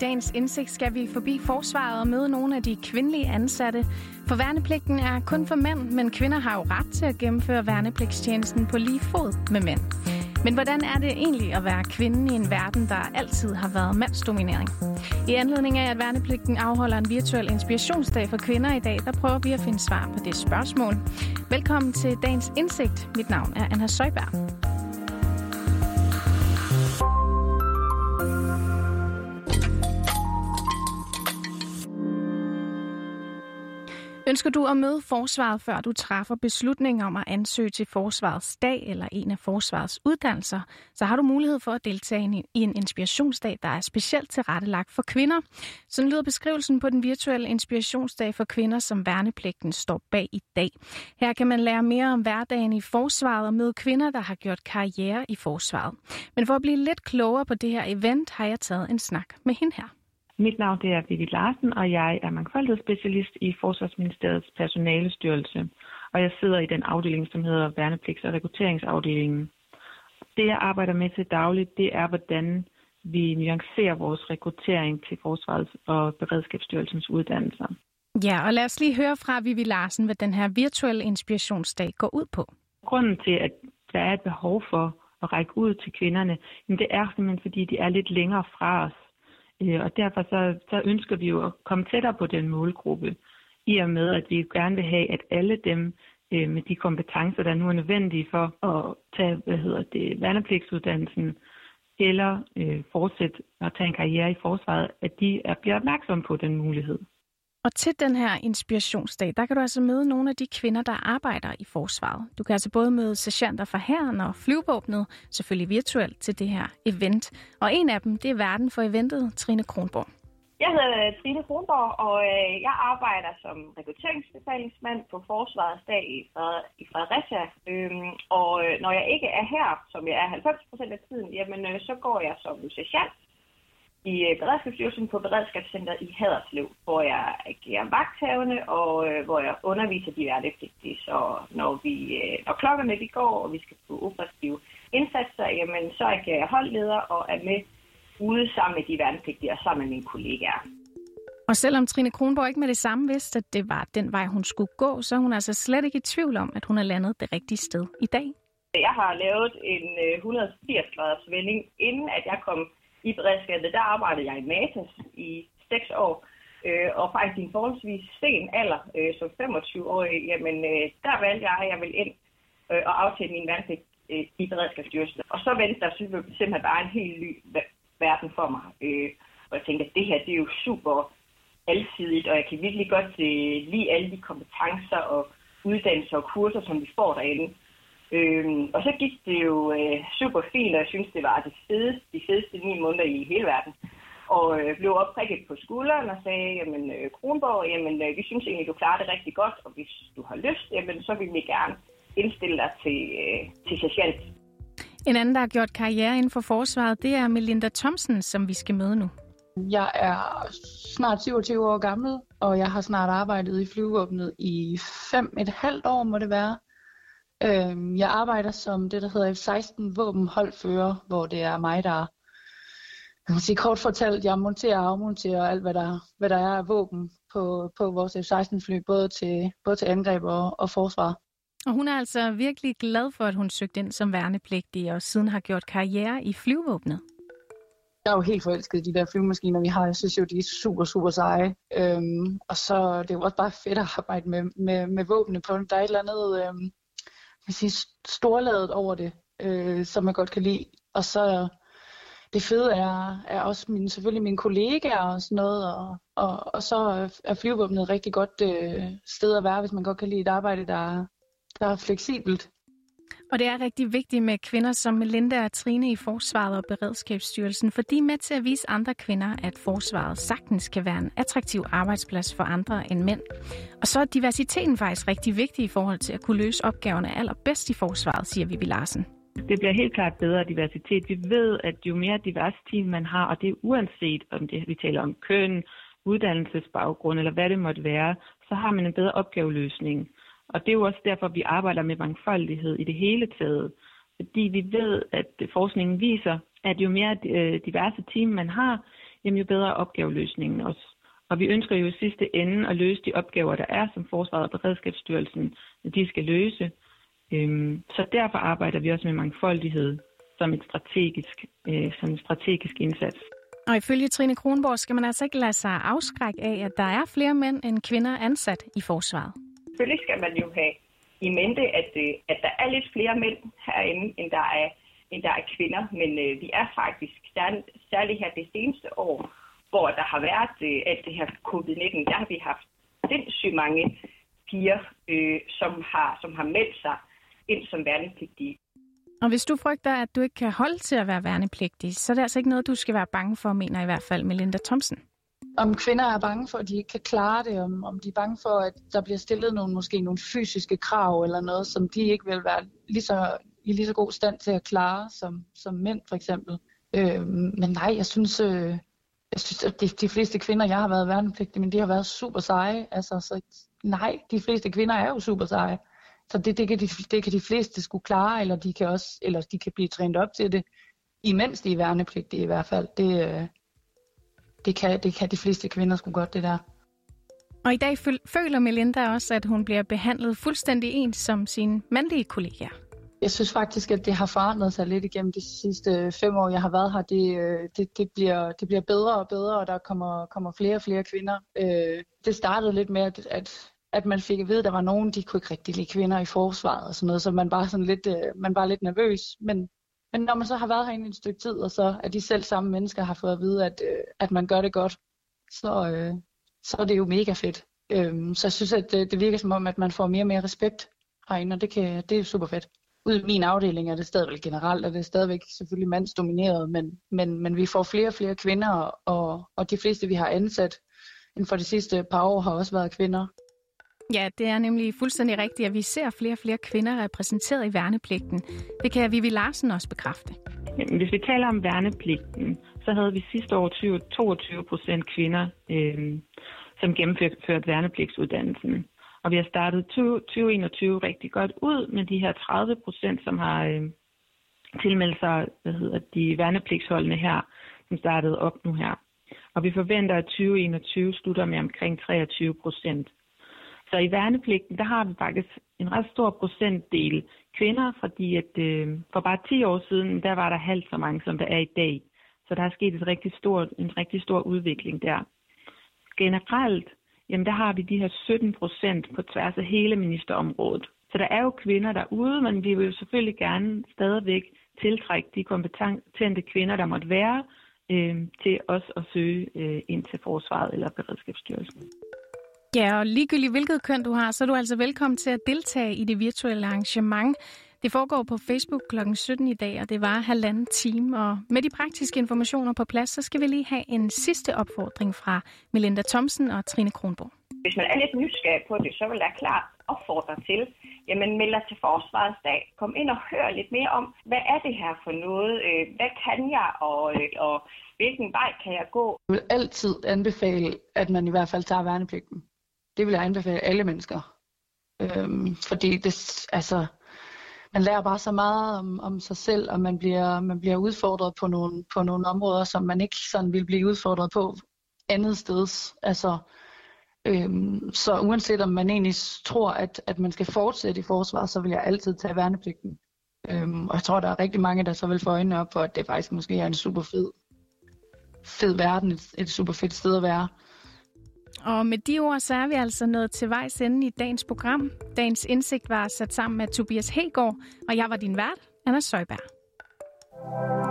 dagens indsigt skal vi forbi forsvaret og møde nogle af de kvindelige ansatte. For værnepligten er kun for mænd, men kvinder har jo ret til at gennemføre værnepligtstjenesten på lige fod med mænd. Men hvordan er det egentlig at være kvinde i en verden, der altid har været mandsdominering? I anledning af, at værnepligten afholder en virtuel inspirationsdag for kvinder i dag, der prøver vi at finde svar på det spørgsmål. Velkommen til dagens indsigt. Mit navn er Anna Søjberg. Ønsker du at møde forsvaret, før du træffer beslutning om at ansøge til forsvarets dag eller en af forsvarets uddannelser, så har du mulighed for at deltage i en inspirationsdag, der er specielt tilrettelagt for kvinder. Sådan lyder beskrivelsen på den virtuelle inspirationsdag for kvinder, som værnepligten står bag i dag. Her kan man lære mere om hverdagen i forsvaret og møde kvinder, der har gjort karriere i forsvaret. Men for at blive lidt klogere på det her event, har jeg taget en snak med hende her. Mit navn det er Vivi Larsen, og jeg er mangfoldighedsspecialist i Forsvarsministeriets personalestyrelse. Og jeg sidder i den afdeling, som hedder Værnepligts- og rekrutteringsafdelingen. Det, jeg arbejder med til dagligt, det er, hvordan vi nuancerer vores rekruttering til Forsvarets og Beredskabsstyrelsens uddannelser. Ja, og lad os lige høre fra Vivi Larsen, hvad den her virtuelle inspirationsdag går ud på. Grunden til, at der er et behov for at række ud til kvinderne, det er simpelthen, fordi de er lidt længere fra os Øh, og derfor så, så ønsker vi jo at komme tættere på den målgruppe, i og med, at vi gerne vil have, at alle dem øh, med de kompetencer, der nu er nødvendige for at tage hvad hedder det, værnepligtsuddannelsen, eller øh, fortsætte at tage en karriere i forsvaret, at de er, bliver opmærksomme på den mulighed. Og til den her inspirationsdag, der kan du altså møde nogle af de kvinder, der arbejder i forsvaret. Du kan altså både møde sergeanter fra herren og flyvåbnet, selvfølgelig virtuelt til det her event. Og en af dem, det er verden for eventet, Trine Kronborg. Jeg hedder Trine Kronborg, og øh, jeg arbejder som rekrutteringsbefalingsmand på Forsvarets dag i Fredericia. Øhm, og øh, når jeg ikke er her, som jeg er 90 procent af tiden, jamen øh, så går jeg som sergeant i øh, Beredskabsstyrelsen på Beredskabscenteret i Haderslev, hvor jeg agerer vagthavende og øh, hvor jeg underviser de værnepligtige. Så når, vi, øh, når klokkerne de går, og vi skal på operative indsatser, jamen, så agerer jeg holdleder og er med ude sammen med de værnepligtige og sammen med mine kollegaer. Og selvom Trine Kronborg ikke med det samme vidste, at det var den vej, hun skulle gå, så er hun altså slet ikke i tvivl om, at hun er landet det rigtige sted i dag. Jeg har lavet en 180 graders vending, inden at jeg kom i beredskabet, der arbejdede jeg i Matas i seks år, øh, og faktisk i en forholdsvis sen alder, øh, som 25-årig, jamen øh, der valgte jeg, at jeg ville ind øh, og aftale min værnepligt øh, i beredskabsstyrelsen. Og så vendte der simpelthen bare en helt ny verden for mig. Øh, og jeg tænkte, at det her det er jo super alsidigt, og jeg kan virkelig godt øh, lide alle de kompetencer og uddannelser og kurser, som vi får derinde. Øhm, og så gik det jo øh, super fint, og jeg synes, det var det fedeste, de fedeste ni måneder i hele verden. Og øh, blev opprikket på skulderen og sagde, jamen øh, Kronborg, jamen øh, vi synes egentlig, du klarer det rigtig godt, og hvis du har lyst, jamen så vil vi gerne indstille dig til, øh, til sergeant. En anden, der har gjort karriere inden for forsvaret, det er Melinda Thomsen, som vi skal møde nu. Jeg er snart 27 år gammel, og jeg har snart arbejdet i flyvåbnet i fem et halvt år, må det være. Øh, jeg arbejder som det, der hedder F-16 våbenholdfører, hvor det er mig, der jeg må sige kort fortalt, jeg monterer og afmonterer alt, hvad der, hvad der er af våben på, på vores F-16-fly, både til, både til angreb og, og forsvar. Og hun er altså virkelig glad for, at hun søgte ind som værnepligtig, og siden har gjort karriere i flyvåbnet. Jeg er jo helt forelsket i de der flyvemaskiner, vi har. Jeg synes jo, de er super, super seje. Øhm, og så det er jo også bare fedt at arbejde med, med, med våbne på. Der er et eller andet, øhm, kan sige, storladet over det, øh, som jeg godt kan lide. Og så det fede er, er også mine, selvfølgelig mine kollegaer og sådan noget, og, og, og så er flyvåbnet et rigtig godt øh, sted at være, hvis man godt kan lide et arbejde, der, der er fleksibelt. Og det er rigtig vigtigt med kvinder som Melinda og Trine i Forsvaret og Beredskabsstyrelsen, for de er med til at vise andre kvinder, at Forsvaret sagtens kan være en attraktiv arbejdsplads for andre end mænd. Og så er diversiteten faktisk rigtig vigtig i forhold til at kunne løse opgaverne allerbedst i Forsvaret, siger Vivi Larsen. Det bliver helt klart bedre diversitet. Vi ved, at jo mere divers team man har, og det er uanset om det, vi taler om køn, uddannelsesbaggrund eller hvad det måtte være, så har man en bedre opgaveløsning. Og det er jo også derfor, vi arbejder med mangfoldighed i det hele taget. Fordi vi ved, at forskningen viser, at jo mere øh, diverse team man har, jamen jo bedre er opgaveløsningen også. Og vi ønsker jo i sidste ende at løse de opgaver, der er, som Forsvaret og Beredskabsstyrelsen, de skal løse. Øhm, så derfor arbejder vi også med mangfoldighed som et strategisk, øh, som en strategisk indsats. Og ifølge Trine Kronborg skal man altså ikke lade sig afskrække af, at der er flere mænd end kvinder ansat i forsvaret. Selvfølgelig skal man jo have i mente, at, øh, at der er lidt flere mænd herinde, end der er, end der er kvinder. Men øh, vi er faktisk, særligt her det seneste år, hvor der har været øh, alt det her covid-19, der har vi haft sindssygt mange piger, øh, som, har, som har meldt sig ind som værnepligtige. Og hvis du frygter, at du ikke kan holde til at være værnepligtig, så er det altså ikke noget, du skal være bange for, mener i hvert fald Melinda Thomsen. Om kvinder er bange for, at de ikke kan klare det, om, om de er bange for, at der bliver stillet nogle, måske nogle fysiske krav eller noget, som de ikke vil være lige så, i lige så god stand til at klare som, som mænd for eksempel. Øh, men nej, jeg synes, øh, jeg synes at de, de fleste kvinder, jeg har været værnepligtige, men de har været super seje. Altså, så nej, de fleste kvinder er jo super seje. Så det, det, kan de, det kan de fleste skulle klare, eller de kan også, eller de kan blive trænet op til det, imens de er værnepligtige i hvert fald. Det, øh, det, kan, det kan de fleste kvinder skulle godt, det der. Og i dag føler Melinda også, at hun bliver behandlet fuldstændig ens som sine mandlige kolleger. Jeg synes faktisk, at det har forandret sig lidt igennem de sidste fem år, jeg har været her. Det, øh, det, det, bliver, det bliver bedre og bedre, og der kommer, kommer flere og flere kvinder. Øh, det startede lidt med, at, at at man fik at vide, at der var nogen, de kunne ikke rigtig lide kvinder i forsvaret og sådan noget, så man var sådan lidt, øh, man var lidt nervøs. Men, men når man så har været herinde en stykke tid, og så er de selv samme mennesker har fået at vide, at, øh, at man gør det godt, så, øh, så er det jo mega fedt. Øh, så jeg synes, at det, det virker som om, at man får mere og mere respekt herinde, og det, kan, det er super fedt. Ud i min afdeling er det stadigvæk generelt, og det er stadigvæk selvfølgelig mandsdomineret, men, men, men vi får flere og flere kvinder, og, og de fleste, vi har ansat inden for de sidste par år, har også været kvinder. Ja, det er nemlig fuldstændig rigtigt, at vi ser flere og flere kvinder repræsenteret i værnepligten. Det kan Vivi Larsen også bekræfte. Jamen, hvis vi taler om værnepligten, så havde vi sidste år 20, 22 procent kvinder, øh, som gennemførte værnepligtsuddannelsen. Og vi har startet 20, 2021 rigtig godt ud med de her 30 procent, som har øh, tilmeldt sig hvad hedder de værnepligtsholdene her, som startede op nu her. Og vi forventer, at 2021 slutter med omkring 23 procent. Så i værnepligten, der har vi faktisk en ret stor procentdel kvinder, fordi at øh, for bare 10 år siden, der var der halvt så mange, som der er i dag. Så der er sket et rigtig stort, en rigtig stor udvikling der. Generelt, jamen der har vi de her 17 procent på tværs af hele ministerområdet. Så der er jo kvinder derude, men vi vil jo selvfølgelig gerne stadigvæk tiltrække de kompetente kvinder, der måtte være, øh, til os at søge øh, ind til forsvaret eller beredskabsstyrelsen. Ja, og ligegyldigt hvilket køn du har, så er du altså velkommen til at deltage i det virtuelle arrangement. Det foregår på Facebook kl. 17 i dag, og det var halvanden time. Og med de praktiske informationer på plads, så skal vi lige have en sidste opfordring fra Melinda Thomsen og Trine Kronborg. Hvis man er lidt nysgerrig på det, så vil jeg klart opfordre til, jamen meld dig til Forsvarets dag. Kom ind og hør lidt mere om, hvad er det her for noget? Øh, hvad kan jeg, og, øh, og hvilken vej kan jeg gå? Jeg vil altid anbefale, at man i hvert fald tager værnepligten det vil jeg anbefale alle mennesker. Øhm, fordi det, altså, man lærer bare så meget om, om sig selv, og man bliver, man bliver udfordret på nogle, på nogle områder, som man ikke sådan vil blive udfordret på andet sted. Altså, øhm, så uanset om man egentlig tror, at, at man skal fortsætte i forsvaret, så vil jeg altid tage værnepligten. Øhm, og jeg tror, der er rigtig mange, der så vil få øjnene op for, at det faktisk måske er en super fed, fed verden, et, et super fedt sted at være. Og med de ord, så er vi altså nået til vejs ende i dagens program. Dagens indsigt var sat sammen med Tobias Hegård, og jeg var din vært, Anna Søjberg.